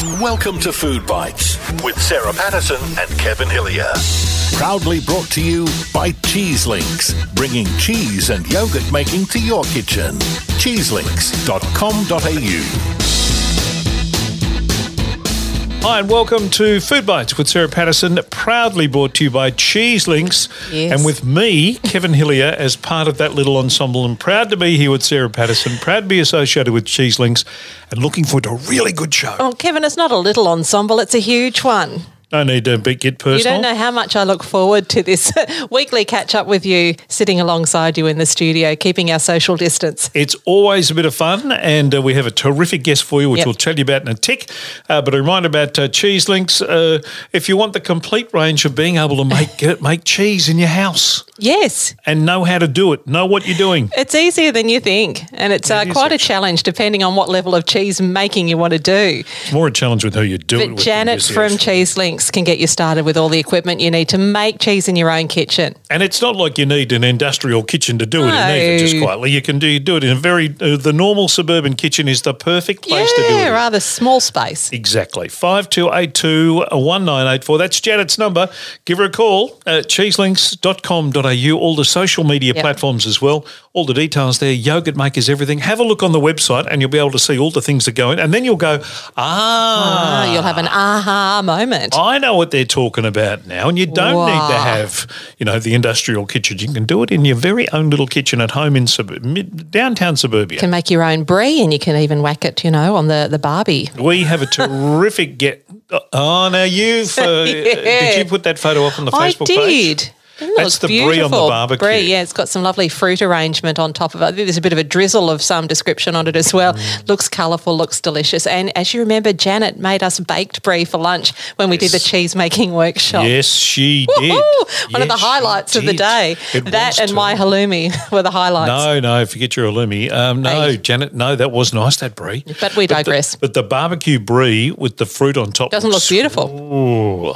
Welcome to Food Bites with Sarah Patterson and Kevin Hillier. Proudly brought to you by Cheese Links, bringing cheese and yogurt making to your kitchen. Cheeselinks.com.au. Hi, and welcome to Food Bites with Sarah Patterson, proudly brought to you by Cheese Links. Yes. And with me, Kevin Hillier, as part of that little ensemble. And proud to be here with Sarah Patterson, proud to be associated with Cheese Links, and looking forward to a really good show. Oh, Kevin, it's not a little ensemble, it's a huge one. No need to be, get personal. You don't know how much I look forward to this weekly catch up with you, sitting alongside you in the studio, keeping our social distance. It's always a bit of fun, and uh, we have a terrific guest for you, which Yep. we'll tell you about in a tick. Uh, but a reminder about uh, Cheese Links: uh, if you want the complete range of being able to make make cheese in your house Yes, and know how to do it, know what you're doing. it's easier than you think, and it's uh, It quite a challenge depending on what level of cheese making you want to do. It's more a challenge with who you do it But with. Janet just from Cheese Cheese Links can get you started with all the equipment you need to make cheese in your own kitchen. And it's not like you need an industrial kitchen to do it in either, just quietly. You can do, do it in a very, uh, the normal suburban kitchen is the perfect place to do it. in. rather small space. Exactly. 5282 1984. That's Janet's number. Give her a call at cheeselinks.com.au. All the social media Yep. platforms as well. All the details there. Yogurt makers, everything. Have a look on the website and you'll be able to see all the things that go in. And then you'll go, ah, Ah, you'll have an aha moment. I know what they're talking about now, and you don't need to have, you know, the industrial kitchen. You can do it in your very own little kitchen at home in sub- mid, downtown suburbia. You can make your own brie and you can even whack it, you know, on the, the barbie. we have a terrific get. Oh, now you've uh, did you put that photo up on the I Facebook did. page? It That's looks the brie on the beautiful. barbecue. Brie, yeah, it's got some lovely fruit arrangement on top of it. There's a bit of a drizzle of some description on it as well. Mm. Looks colourful, looks delicious. And as you remember, Janet made us baked brie for lunch when we did the cheese making workshop. Yes, she did. Woohoo! One of the highlights of the day. It that and too. my halloumi were the highlights. No, no, forget your halloumi. Um, no, Hey. Janet, no, that was nice, that brie. But we digress. But the, barbecue brie with the fruit on top Doesn't look beautiful. Ooh,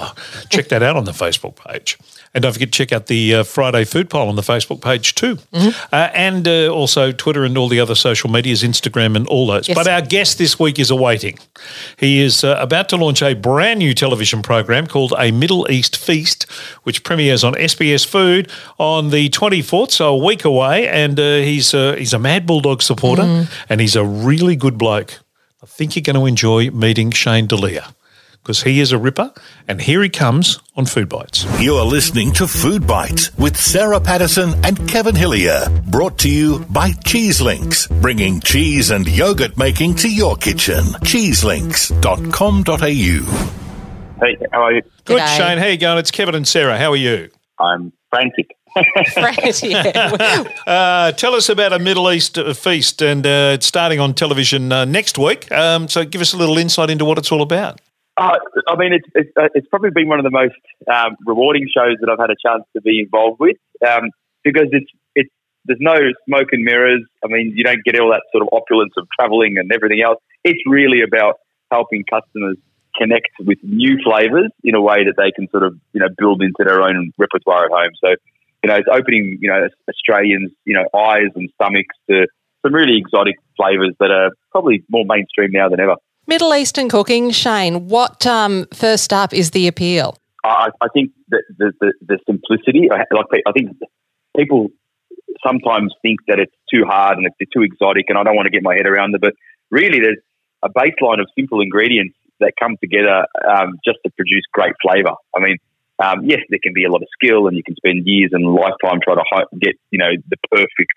check that out on the Facebook page. And don't forget to check out the uh, Friday food poll on the Facebook page too. Mm-hmm. Uh, and uh, also Twitter and all the other social medias, Instagram and all those. Yes. But our guest this week is awaiting. He is uh, about to launch a brand new television program called A Middle East Feast, which premieres on SBS Food on the 24th, so a week away. And uh, he's, uh, he's a Mad Bulldog supporter Mm-hmm. and he's a really good bloke. I think you're going to enjoy meeting Shane Delia because he is a ripper. And here he comes on Food Bites. You're listening to Food Bites with Sarah Patterson and Kevin Hillier. Brought to you by Cheese Links, bringing cheese and yogurt making to your kitchen. Cheeselinks.com.au. Hey, how are you? Good, G'day. Shane. How you going? It's Kevin and Sarah. How are you? I'm frantic. Right, yeah. Uh, tell us about a Middle East uh, feast, and uh, it's starting on television uh, next week. Um, so give us a little insight into what it's all about. Uh, I mean, it's, it's, uh, it's probably been one of the most um, rewarding shows that I've had a chance to be involved with um, because it's, it's, there's no smoke and mirrors. I mean, you don't get all that sort of opulence of traveling and everything else. It's really about helping customers connect with new flavors in a way that they can sort of, you know, build into their own repertoire at home. So, you know, it's opening, you know, Australians, you know, eyes and stomachs to some really exotic flavors that are probably more mainstream now than ever. Middle Eastern cooking, Shane, what um, first up is the appeal? I, I think that the, the, the simplicity, I- like I think people sometimes think that it's too hard and it's too exotic, and I don't want to get my head around it. But really, there's a baseline of simple ingredients that come together um, just to produce great flavour. I mean, um, yes, there can be a lot of skill, and you can spend years and lifetime trying to get you know the perfect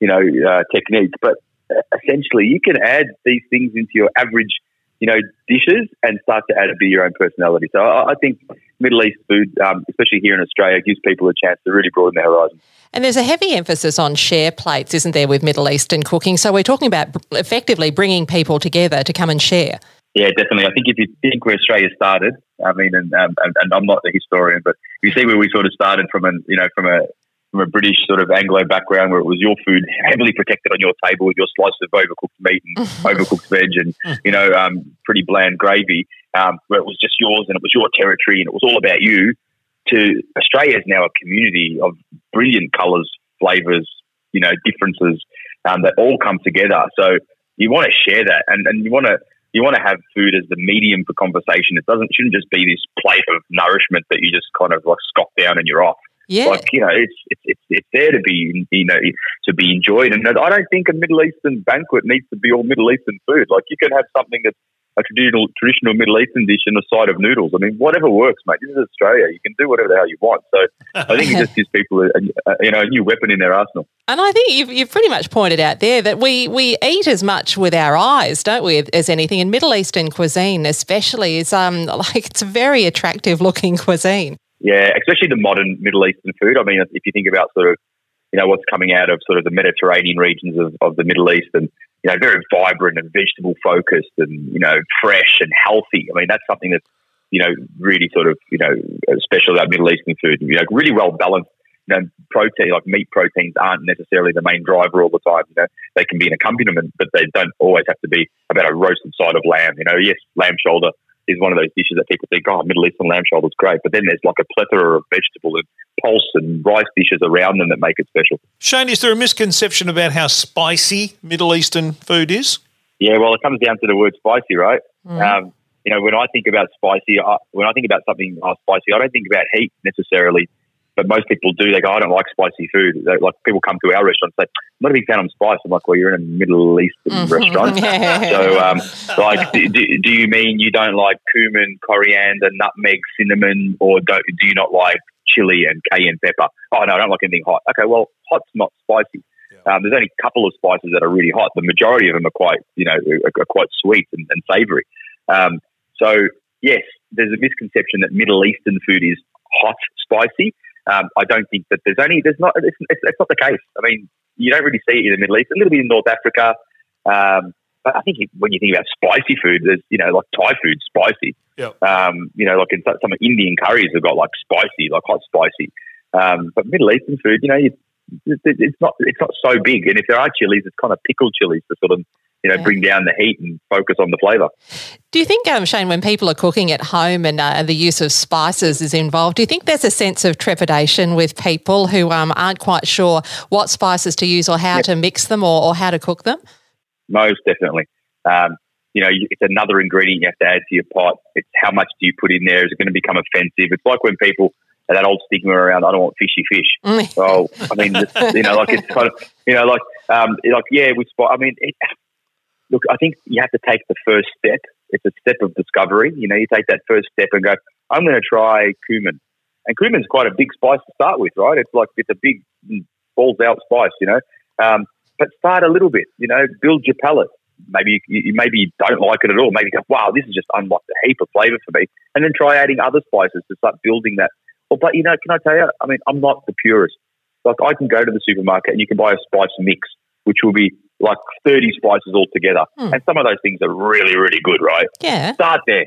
you know uh, technique, but uh, essentially you can add these things into your average you know, dishes and start to add a bit of your own personality. So I, I think Middle East food, um, especially here in Australia, gives people a chance to really broaden their horizon. And there's a heavy emphasis on share plates, isn't there, with Middle Eastern cooking? So we're talking about effectively bringing people together to come and share. Yeah, definitely. I think if you think where Australia started, I mean, and, um, and, and I'm not a historian, but you see where we sort of started from, an, you know, from a from a British sort of Anglo background where it was your food heavily protected on your table with your slice of overcooked meat and overcooked veg and, you know, um, pretty bland gravy, um, where it was just yours and it was your territory and it was all about you, to Australia is now a community of brilliant colours, flavours, you know, differences um, that all come together. So you want to share that and, and you want to you want to have food as the medium for conversation. It doesn't shouldn't just be this plate of nourishment that you just kind of like scoff down and you're off. Yeah. Like you know, it's it's it's, it's there to be you know to be enjoyed, and I don't think a Middle Eastern banquet needs to be all Middle Eastern food. Like you can have something that's a traditional traditional Middle Eastern dish and a side of noodles. I mean, whatever works, mate. This is Australia. You can do whatever the hell you want. So I think it just gives people a, a, you know a new weapon in their arsenal. And I think you've, you've pretty much pointed out there that we, we eat as much with our eyes, don't we, as anything. And Middle Eastern cuisine, especially, is um like it's a very attractive looking cuisine. Yeah, especially the modern Middle Eastern food. I mean, if you think about sort of you know what's coming out of sort of the Mediterranean regions of, of the Middle East and you know, very vibrant and vegetable focused and, you know, fresh and healthy. I mean, that's something that's, you know, really sort of, you know, special about Middle Eastern food. You know, really well balanced. You know, protein, like meat proteins aren't necessarily the main driver all the time. You know, they can be an accompaniment, but they don't always have to be about a roasted side of lamb. You know, yes, lamb shoulder is one of those dishes that people think, oh, Middle Eastern lamb shoulder is great. But then there's like a plethora of vegetable and pulse and rice dishes around them that make it special. Shane, is there a misconception about how spicy Middle Eastern food is? Yeah, well, it comes down to the word spicy, right? Mm. Um, you know, when I think about spicy, I, when I think about something uh, spicy, I don't think about heat necessarily but most people do. They go, I don't like spicy food. They, like people come to our restaurant and say, I'm not a big fan of spice. I'm like, well, you're in a Middle Eastern mm-hmm. restaurant. so, um, like, do, do, you mean you don't like cumin, coriander, nutmeg, cinnamon, or do, do you not like chili and cayenne pepper? Oh, no, I don't like anything hot. Okay, well, hot's not spicy. Um, there's only a couple of spices that are really hot. The majority of them are quite, you know, are, are quite sweet and, and savoury. Um, so yes, there's a misconception that Middle Eastern food is hot, spicy. Um, I don't think that there's only there's not it's, it's, it's, not the case. I mean, you don't really see it in the Middle East. A little bit in North Africa, um, but I think when you think about spicy food, there's you know like Thai food, spicy. Yep. Um, you know, like in some Indian curries have got like spicy, like hot spicy. Um, but Middle Eastern food, you know, you, it's not it's not so big. And if there are chilies, it's kind of pickled chilies to sort of you know, yeah. bring down the heat and focus on the flavour. Do you think, um, Shane, when people are cooking at home and uh, the use of spices is involved, do you think there's a sense of trepidation with people who um, aren't quite sure what spices to use or how to mix them or, or, how to cook them? Most definitely. Um, you know, it's another ingredient you have to add to your pot. It's how much do you put in there? Is it going to become offensive? It's like when people that old stigma around I don't want fishy fish. Mm. so I mean, you know, like it's kind of you know, like um, like yeah, we spot. I mean, it, look, I think you have to take the first step. It's a step of discovery. You know, you take that first step and go, I'm going to try cumin. And cumin's quite a big spice to start with, right? It's like, it's a big mm, balls out spice, you know. Um, but start a little bit, you know, build your palate. Maybe you, maybe you don't like it at all. Maybe go, wow, this is just unlocked a heap of flavour for me. And then try adding other spices to start building that. Well, but you know, can I tell you? I mean, I'm not the purist. Like I can go to the supermarket and you can buy a spice mix, which will be like 30 spices all together. Hmm. And some of those things are really, really good, right? Yeah. Start there.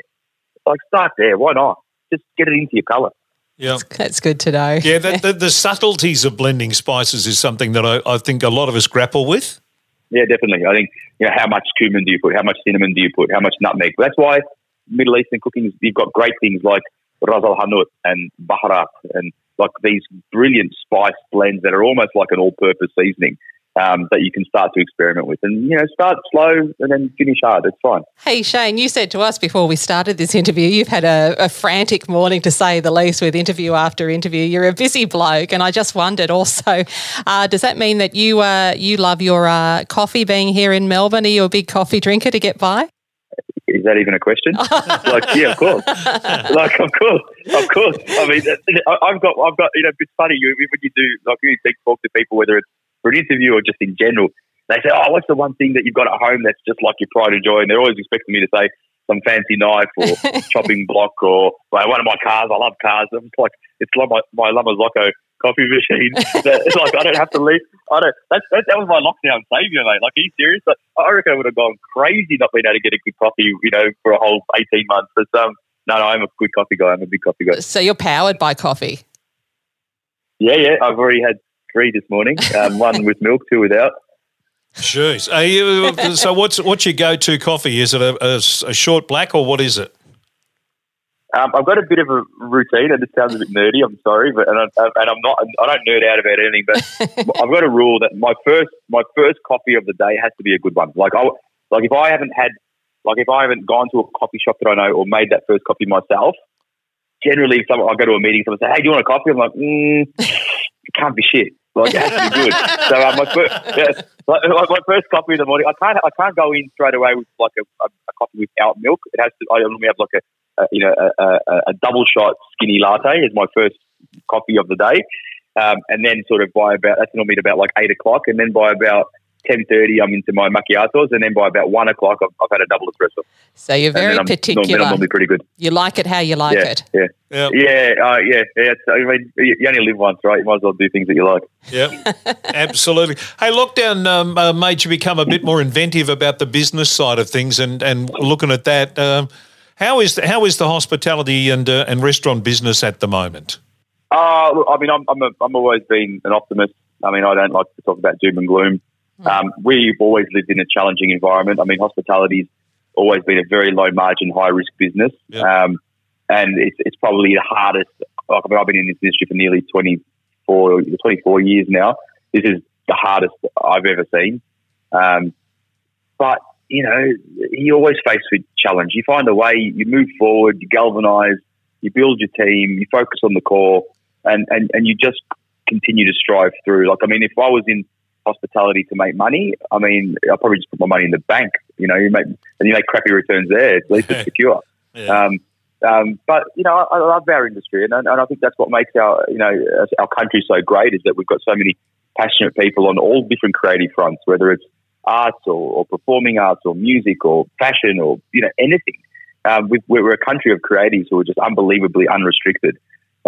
Like, start there. Why not? Just get it into your color. Yeah, that's good to know. Yeah, the, the, the, subtleties of blending spices is something that I, I, think a lot of us grapple with. Yeah, definitely. I think you know how much cumin do you put? How much cinnamon do you put? How much nutmeg? That's why Middle Eastern cooking you've got great things like ras al hanout and baharat and like these brilliant spice blends that are almost like an all-purpose seasoning um, that you can start to experiment with. And, you know, start slow and then finish hard. It's fine. Hey, Shane, you said to us before we started this interview, you've had a, a frantic morning to say the least with interview after interview. You're a busy bloke. And I just wondered also, uh, does that mean that you, uh, you love your uh, coffee being here in Melbourne? Are you a big coffee drinker to get by? Is that even a question? like, yeah, of course. like, of course, of course. I mean, I've got, I've got. You know, it's funny you, when you do, like, when you talk to people, whether it's for an interview or just in general, they say, "Oh, what's the one thing that you've got at home that's just like your pride and joy?" And they're always expecting me to say some fancy knife or chopping block or like one of my cars. I love cars. I'm like it's like my my La Marzocco coffee machine. it's like I don't have to leave. I don't. That, that, that was my lockdown savior, mate. Like, are you serious? Like, I reckon I would have gone crazy not being able to get a good coffee, you know, for a whole eighteen months. But um, no, no, I'm a good coffee guy. I'm a big coffee guy. So you're powered by coffee. Yeah, yeah. I've already had three this morning. Um, one with milk, two without. Jeez. You, so what's what's your go-to coffee? Is it a, a, a short black or what is it? Um, I've got a bit of a routine, and this sounds a bit nerdy. I'm sorry, but and, I, and I'm not. I don't nerd out about anything, but I've got a rule that my first my first coffee of the day has to be a good one. Like I like if I haven't had like if I haven't gone to a coffee shop that I know or made that first coffee myself, generally, if someone, I go to a meeting, someone say, "Hey, do you want a coffee?" I'm like, mm, "It can't be shit." Like it has to be good. so uh, my first, yeah, like, like, my first coffee in the morning, I can't I can't go in straight away with like a, a, a coffee without milk. It has to. I normally have like a, a you know a, a, a, double shot skinny latte as my first coffee of the day, um, and then sort of by about that's normally at about like eight o'clock, and then by about ten thirty, I'm into my macchiatos, and then by about one o'clock, I've, I've had a double espresso. So you're very I'm, particular. I'm normally pretty good. You like it how you like yeah, it. Yeah, yep. yeah, uh, yeah, yeah. I mean, you only live once, right? You might as well do things that you like. Yeah, absolutely. Hey, lockdown um, uh, made you become a bit more inventive about the business side of things, and and looking at that. Um, how is the, how is the hospitality and uh, and restaurant business at the moment? Uh, I mean, I'm I'm, a, I'm always been an optimist. I mean, I don't like to talk about doom and gloom. Um, we've always lived in a challenging environment. I mean, hospitality's always been a very low margin, high risk business. Um, and it's, it's probably the hardest. Like, I mean, I've been in this industry for nearly 24, 24 years now. This is the hardest I've ever seen. Um, but, you know, you always face with challenge. You find a way, you move forward, you galvanize, you build your team, you focus on the core, and, and, and you just continue to strive through. Like, I mean, if I was in hospitality to make money, I mean, I'll probably just put my money in the bank. You know, you make and you make crappy returns there. At least it's secure. Yeah. Um, um, but you know, I, I, love our industry, and, and I think that's what makes our you know our country so great is that we've got so many passionate people on all different creative fronts, whether it's arts or, or performing arts or music or fashion or you know anything. Um, we're a country of creatives who are just unbelievably unrestricted.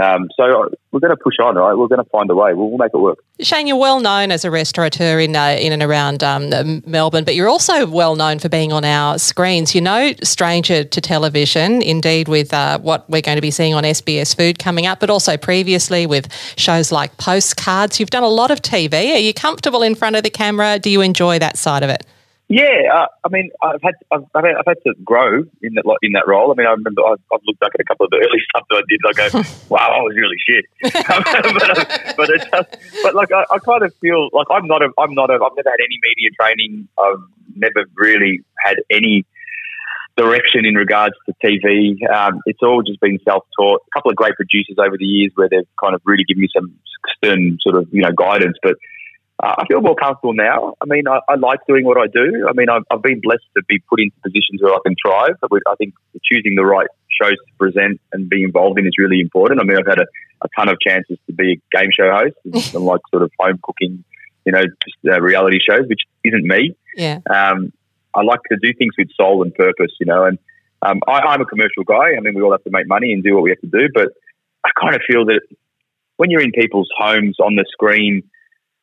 Um, so we're going to push on, right? We're going to find a way. We'll, we'll, make it work. Shane, you're well known as a restaurateur in uh, in and around um, Melbourne, but you're also well known for being on our screens. You're no stranger to television, indeed, with uh, what we're going to be seeing on SBS Food coming up, but also previously with shows like Postcards. You've done a lot of TV. Are you comfortable in front of the camera? Do you enjoy that side of it? Yeah, uh, I mean, I've had I've, I've, had to grow in that in that role. I mean, I remember I've, I've looked back at a couple of the early stuff that I did. I go, wow, I was really shit. but, uh, but it's just, but like I, I, kind of feel like I'm not a I'm not a I've never had any media training. I've never really had any direction in regards to TV. Um, it's all just been self taught. A couple of great producers over the years where they've kind of really given me some stern sort of you know guidance, but uh, I feel more comfortable now. I mean, I, I, like doing what I do. I mean, I've, I've, been blessed to be put into positions where I can thrive. I think choosing the right shows to present and be involved in is really important. I mean, I've had a, a ton of chances to be a game show host and like sort of home cooking, you know, just uh, reality shows, which isn't me. Yeah. Um, I like to do things with soul and purpose, you know, and um, I, am a commercial guy. I mean, we all have to make money and do what we have to do, but I kind of feel that when you're in people's homes on the screen,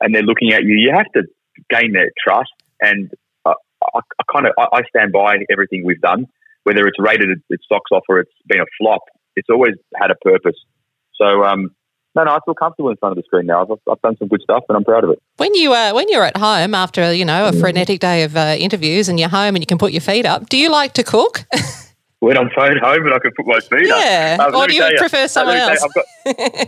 and they're looking at you, you have to gain their trust. And uh, I, I kind of I, I, stand by everything we've done, whether it's rated its stocks off or it's been a flop. It's always had a purpose. So um, no, no, I feel comfortable in front of the screen now. I've, I've done some good stuff, and I'm proud of it. When you uh, when you're at home after you know a frenetic day of uh, interviews, and you're home and you can put your feet up, do you like to cook? when I'm phone home and I can put my feet yeah. up. Yeah, or do you prefer someone else?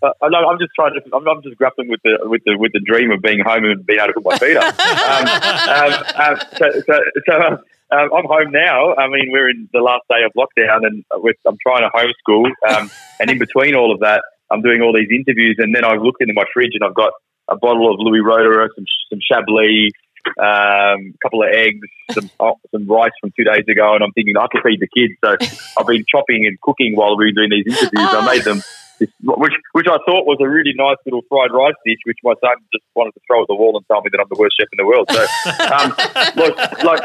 Uh, I'm just trying to. I'm, I'm, just grappling with the with the with the dream of being home and being able to put my feet up. um, um, um, so, so, so um, I'm home now. I mean, we're in the last day of lockdown, and with, I'm trying to homeschool. Um, and in between all of that, I'm doing all these interviews, and then I've looked into my fridge, and I've got a bottle of Louis Roederer, some some Chablis, um, a couple of eggs, some oh, some rice from two days ago, and I'm thinking I can feed the kids. So I've been chopping and cooking while we've been doing these interviews. I made them this, which which I thought was a really nice little fried rice dish, which my son just wanted to throw at the wall and tell me that I'm the worst chef in the world. So, um, look, like,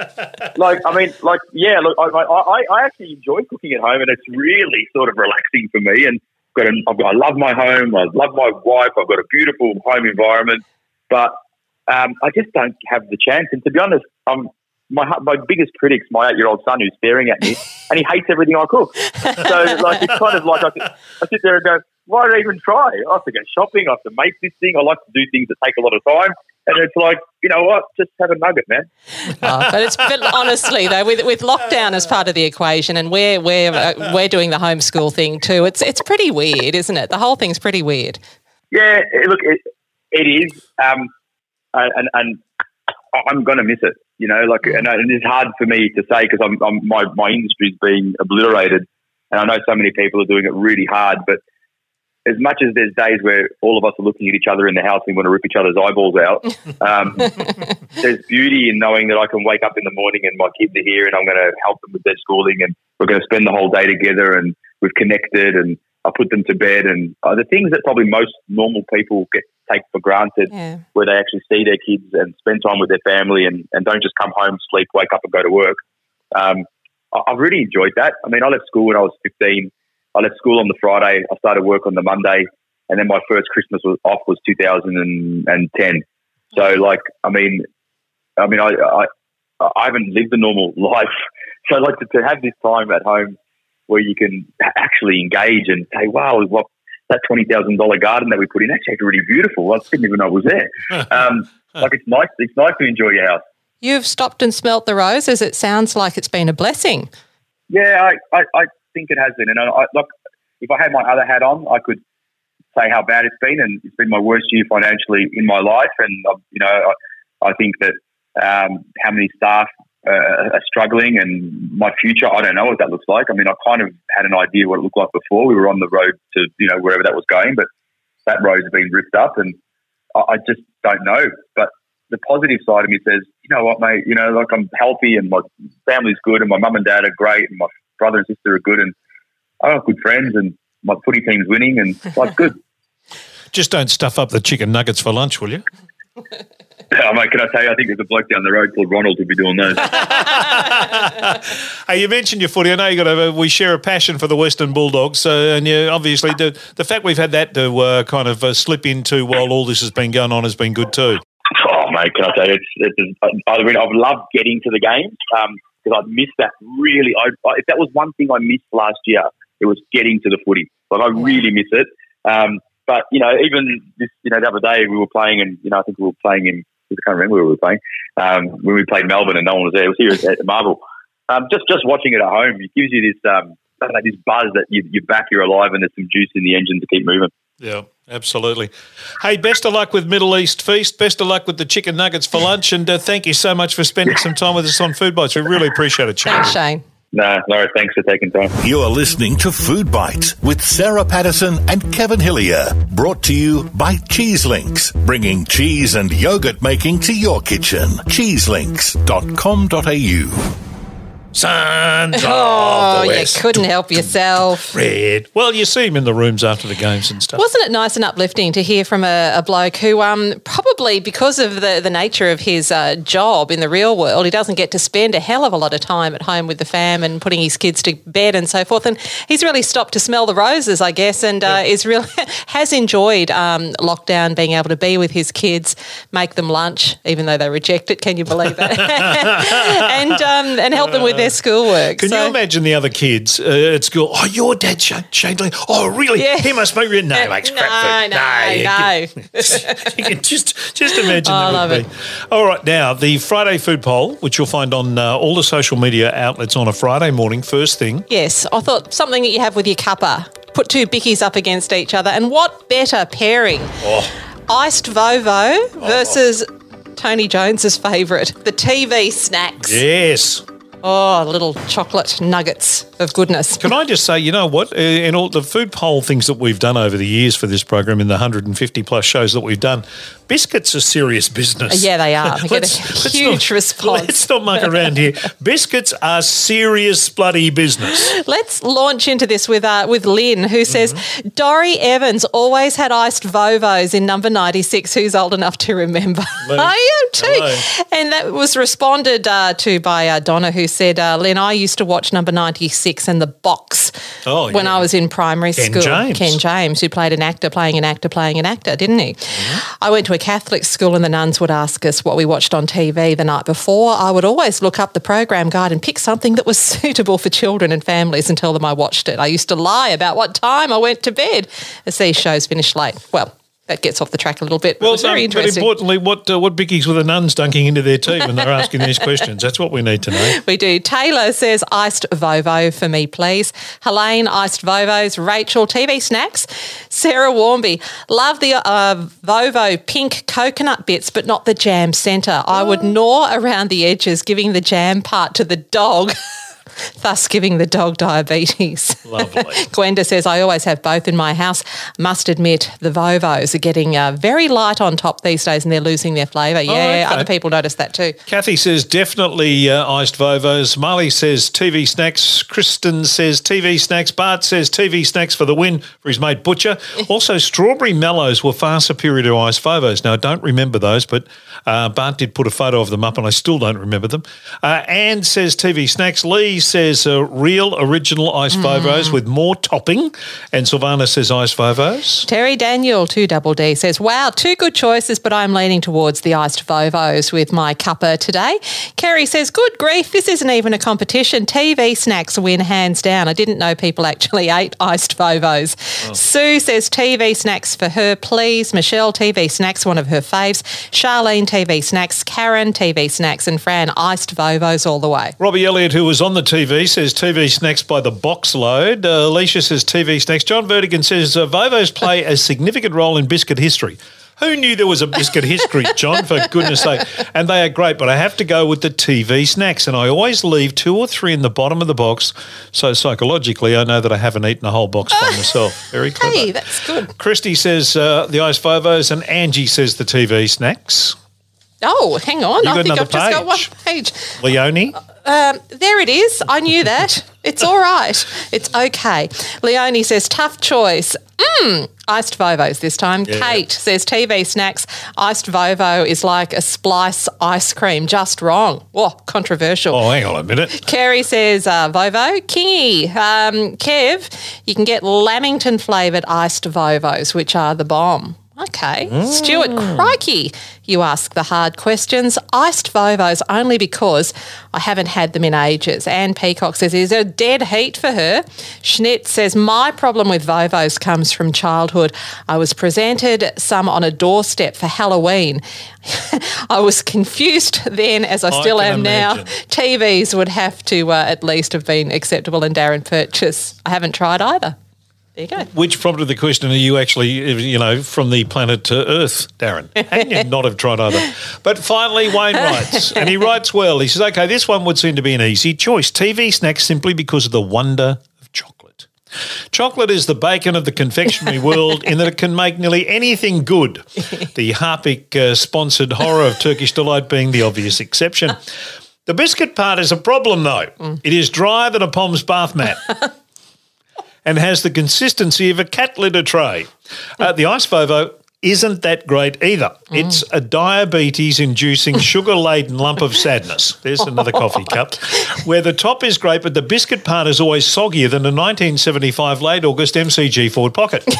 like I mean, like, yeah, look, I, I, I actually enjoy cooking at home, and it's really sort of relaxing for me. And got, a, I've got, I love my home, I love my wife, I've got a beautiful home environment, but um, I just don't have the chance. And to be honest, I'm my my biggest critic's my eight year old son who's staring at me, and he hates everything I cook. So like it's kind of like I, I sit there and go, why do I even try? I have to go shopping. I have to make this thing. I like to do things that take a lot of time. And it's like, you know what? Just have a nugget, man. Oh, but it's but honestly though, with with lockdown as part of the equation, and we're we're uh, we're doing the homeschool thing too. It's it's pretty weird, isn't it? The whole thing's pretty weird. Yeah, look, it, it is. Um, and and I'm going to miss it. You know, like, and, and it's hard for me to say because I'm, I'm my my industry's being obliterated, and I know so many people are doing it really hard. But as much as there's days where all of us are looking at each other in the house and want to rip each other's eyeballs out, um, there's beauty in knowing that I can wake up in the morning and my kids are here and I'm going to help them with their schooling and we're going to spend the whole day together and we've connected and I put them to bed and uh, the things that probably most normal people get take for granted, yeah. where they actually see their kids and spend time with their family and, and don't just come home, sleep, wake up and go to work. Um, I, I've really enjoyed that. I mean, I left school when I was 15 I left school on the Friday. I started work on the Monday, and then my first Christmas was off was 2010. So, like, I mean, I mean, I I, I haven't lived a normal life. So, like, to, to have this time at home where you can actually engage and say, "Wow, what that twenty thousand dollar garden that we put in actually really beautiful." I didn't even know it was there. Um, like, it's nice. It's nice to enjoy your house. You've stopped and smelt the roses. It sounds like it's been a blessing. Yeah, I, I, I think it has been. And I, look, if I had my other hat on, I could say how bad it's been, and it's been my worst year financially in my life. And uh, you know, I, I think that um, how many staff uh, are struggling, and my future, I don't know what that looks like. I mean, I kind of had an idea what it looked like before. We were on the road to you know wherever that was going, but that road's been ripped up, and I, I just don't know. But the positive side of me says, you know what, mate, you know, like I'm healthy and my family's good and my mum and dad are great and my brother and sister are good, and I have good friends, and my footy team's winning, and life's good. Just don't stuff up the chicken nuggets for lunch, will you? Yeah, mate, can I tell you, I think there's a bloke down the road called Ronald who'll be doing those. hey, you mentioned your footy. I know you got a, we share a passion for the Western Bulldogs, so and you obviously the the fact we've had that to uh, kind of uh, slip into while all this has been going on has been good too. Oh, mate, can I tell you, it's, it's, I mean, I've loved getting to the games. Um, because I'd missed that really. I, if that was one thing I missed last year, it was getting to the footy. Like I really miss it. Um, but you know, even this, you know, the other day we were playing, and you know, I think we were playing in. I can't remember where we were playing um, when we played Melbourne, and no one was there. It was here at, at Marvel. Um, just just watching it at home, it gives you this um, know, this buzz that you, you're back, you're alive, and there's some juice in the engine to keep moving. Yeah, absolutely. Hey, best of luck with Middle East Feast. Best of luck with the chicken nuggets for lunch. And uh, thank you so much for spending some time with us on Food Bites. We really appreciate it, Shane. Thanks, Shane. No, no, thanks for taking time. You're listening to Food Bites with Sarah Patterson and Kevin Hillier. Brought to you by Cheese Links, bringing cheese and yogurt making to your kitchen. Cheeselinks.com.au. Sons oh, of the West. you couldn't help yourself. Red. Well, you see him in the rooms after the games and stuff. Wasn't it nice and uplifting to hear from a, a bloke who, um, probably because of the, the nature of his uh, job in the real world, he doesn't get to spend a hell of a lot of time at home with the fam and putting his kids to bed and so forth. And he's really stopped to smell the roses, I guess, and uh, is really has enjoyed um, lockdown, being able to be with his kids, make them lunch, even though they reject it. Can you believe that? and um, and help them with their schoolwork. Can so. you imagine the other kids uh, at school? Oh, your dad, Shane, Shane Oh, really? Yeah. He must make real. No, uh, makes no, crap food. No, no. you can just just imagine. Oh, I love it. All right, now the Friday food poll, which you'll find on uh, all the social media outlets on a Friday morning, first thing. Yes, I thought something that you have with your cuppa. Put two bickies up against each other, and what better pairing? Oh. Iced Vovo versus oh. Tony Jones's favourite, the TV snacks. Yes. Oh, little chocolate nuggets of goodness. Can I just say, you know what? Uh, in all the food poll things that we've done over the years for this program, in the 150 plus shows that we've done, biscuits are serious business. Yeah, they are. We get a huge not, response. Let's not muck around here. biscuits are serious bloody business. Let's launch into this with uh, with Lynn, who says mm-hmm. Dorrie Evans always had iced Vovos in number 96. Who's old enough to remember? I am too. Hello. And that was responded uh, to by uh, Donna, who said, uh, Lynn, I used to watch number 96 and the box oh, when I was in primary Ken school. James. Ken James, who played an actor playing an actor playing an actor, didn't he? Mm-hmm. I went to a Catholic school and the nuns would ask us what we watched on TV the night before. I would always look up the program guide and pick something that was suitable for children and families and tell them I watched it. I used to lie about what time I went to bed as these shows finished late. Well, that gets off the track a little bit. But Well, very no, but importantly, what uh, what bickies were the nuns dunking into their tea when they're asking these questions? That's what we need to know. We do. Taylor says iced Vovo for me, please. Helene, iced Vovos. Rachel, TV snacks. Sarah Warmby, love the uh, Vovo pink coconut bits, but not the jam centre. I would gnaw around the edges, giving the jam part to the dog. Thus, giving the dog diabetes. Lovely. Gwenda says, I always have both in my house. Must admit, the Vovos are getting uh, very light on top these days and they're losing their flavour. Yeah, okay. other people notice that too. Kathy says definitely uh, iced Vovos. Marley says TV snacks. Kristen says TV snacks. Bart says TV snacks for the win for his mate Butcher. Also, strawberry mellows were far superior to iced Vovos. Now, I don't remember those, but uh, Bart did put a photo of them up and I still don't remember them. Uh, Anne says TV snacks. Lee says uh, real original iced Vovos with more topping. And Sylvana says iced Vovos. Terry Daniel, 2 double D, says, Wow, two good choices, but I'm leaning towards the iced Vovos with my cuppa today. Kerry says, Good grief, this isn't even a competition. TV snacks win hands down. I didn't know people actually ate iced Vovos. Sue says, TV snacks for her, please. Michelle, TV snacks, one of her faves. Charlene, TV snacks. Karen, TV snacks. And Fran, iced Vovos all the way. Robbie Elliott, who was on the TV, says TV snacks by the box load. Uh, Alicia says TV snacks. John Vertigan says uh, Vovos play a significant role in biscuit history. Who knew there was a biscuit history, John? For goodness sake. And they are great, but I have to go with the TV snacks. And I always leave two or three in the bottom of the box. So psychologically, I know that I haven't eaten a whole box by myself. Very clever. Hey, that's good. Christy says uh, the ice Vovos, and Angie says the TV snacks. Oh, hang on. You I think I've just got one page. page. Leonie. Um, there it is. I knew that. It's all right. It's okay. Leonie says, tough choice. Mmm, iced Vovos this time. Kate says, TV snacks. Iced Vovo is like a splice ice cream, just wrong. Whoa, controversial. Oh, hang on a minute. Kerry says, uh, Vovo. Kingy. Um, Kev, you can get Lamington flavoured iced Vovos, which are the bomb. Okay. Stuart, crikey, you ask the hard questions. Iced Vovos only because I haven't had them in ages. Anne Peacock says, is a dead heat for her. Schnitt says, my problem with Vovos comes from childhood. I was presented some on a doorstep for Halloween. I was confused then, as I still can am now. TVs would have to uh, at least have been acceptable in Darren purchase. I haven't tried either. There you go. Which prompted the question: Are you actually, you know, from the planet to Earth, Darren? And you not have tried either. But finally, Wayne writes, and he writes well. He says, "Okay, this one would seem to be an easy choice: TV snacks simply because of the wonder of chocolate. Chocolate is the bacon of the confectionery world in that it can make nearly anything good. The Harpic uh, sponsored horror of Turkish delight being the obvious exception." The biscuit part is a problem, though. It is drier than a Pom's bath mat and has the consistency of a cat litter tray. Uh, the Ice Vovo isn't that great either. It's a diabetes inducing sugar laden lump of sadness. There's another coffee cup. Where the top is great, but the biscuit part is always soggier than a 1975 late August MCG forward pocket.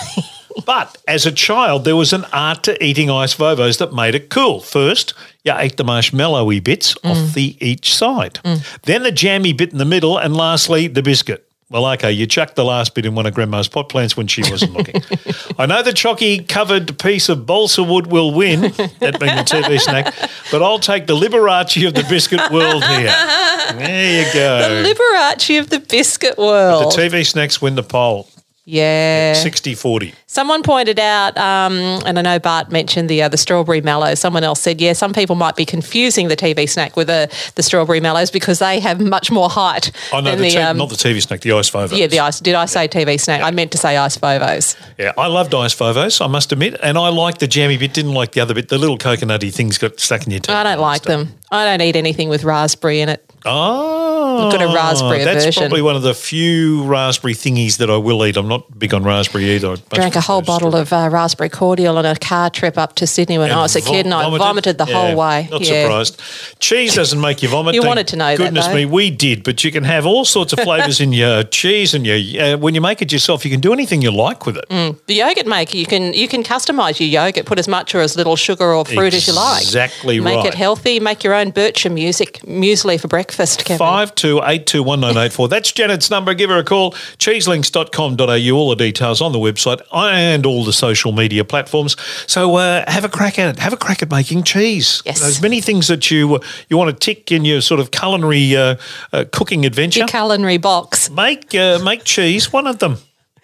But as a child, there was an art to eating ice vovos that made it cool. First, you ate the marshmallowy bits off the each side. Then the jammy bit in the middle, and lastly, the biscuit. Well, okay, you chucked the last bit in one of Grandma's pot plants when she wasn't looking. I know the chalky covered piece of balsa wood will win, that being the TV snack, but I'll take the Liberace of the biscuit world here. There you go. The Liberace of the biscuit world. the TV snacks win the poll, yeah. 60 40. Someone pointed out, um, and I know Bart mentioned the uh, the strawberry mallow. Someone else said, yeah, some people might be confusing the TV snack with the, the strawberry mallows because they have much more height Oh, no, than the t- um, not the TV snack, the ice Vovos. yeah the ice. Did I say TV snack? I meant to say ice vovos. Yeah, I loved ice Vovos, I must admit. And I liked the jammy bit, didn't like the other bit. The little coconutty things got stuck in your teeth. I don't like them. I don't eat anything with raspberry in it. Oh, I've got a raspberry That's probably one of the few raspberry thingies that I will eat. I'm not big on raspberry either. I'd Drank a whole bottle of uh, raspberry cordial on a car trip up to Sydney when I was a kid, and I vomited the Yeah, whole way. Not yeah. surprised. Cheese doesn't make you vomit. You thank wanted to know that, Goodness though. me, we did. But you can have all sorts of flavours in your cheese, and your uh, when you make it yourself, you can do anything you like with it. The yogurt maker, you can you can customise your yogurt, put as much or as little sugar or fruit as you like. Exactly Make it healthy. Make your own Bircher music muesli for breakfast, Kevin. Five two eight two one nine eight four. That's Janet's number. Give her a call. Cheeselinks.com.au. All the details on the website. I and all the social media platforms. So uh, have a crack at it. Have a crack at making cheese. Yes. There's many things that you you want to tick in your sort of culinary uh, uh, cooking adventure. Your culinary box. make uh, make cheese one of them.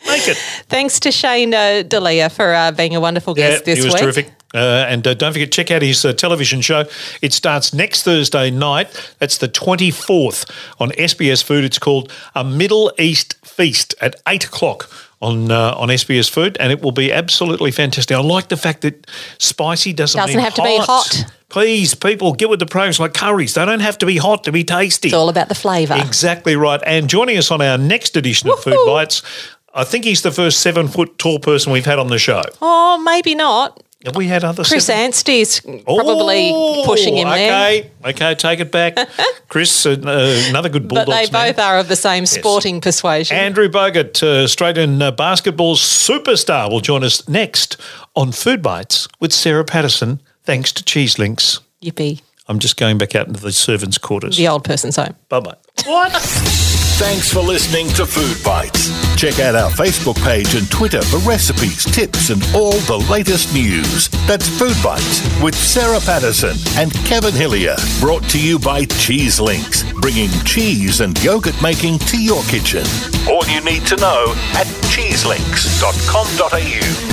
Make it. Thanks to Shane uh, Delia for uh, being a wonderful guest this week. he was week. terrific. Uh, and uh, don't forget, check out his uh, television show. It starts next Thursday night. That's the 24th on SBS Food. It's called A Middle East Feast at 8 o'clock on uh, on SBS Food, and it will be absolutely fantastic. I like the fact that spicy doesn't, Doesn't mean have to be hot. Please, people, get with the programs like curries. They don't have to be hot to be tasty. It's all about the flavour. Exactly right. And joining us on our next edition of Food Woohoo. Bites, I think he's the first seven foot tall person we've had on the show. Oh, maybe not. Have we had other Chris seven? Anstey's probably Oh, pushing him there. okay. Okay, take it back. Chris, uh, uh, another good bulldog. But Bulldogs they man. both are of the same sporting persuasion. Andrew Bogut, uh, Australian uh, basketball superstar, will join us next on Food Bites with Sarah Patterson, thanks to Cheese Links. Yippee. I'm just going back out into the servants' quarters. The old person's home. Bye bye. What? Thanks for listening to Food Bites. Check out our Facebook page and Twitter for recipes, tips, and all the latest news. That's Food Bites with Sarah Patterson and Kevin Hillier. Brought to you by Cheese Links, bringing cheese and yogurt making to your kitchen. All you need to know at cheeselinks.com.au.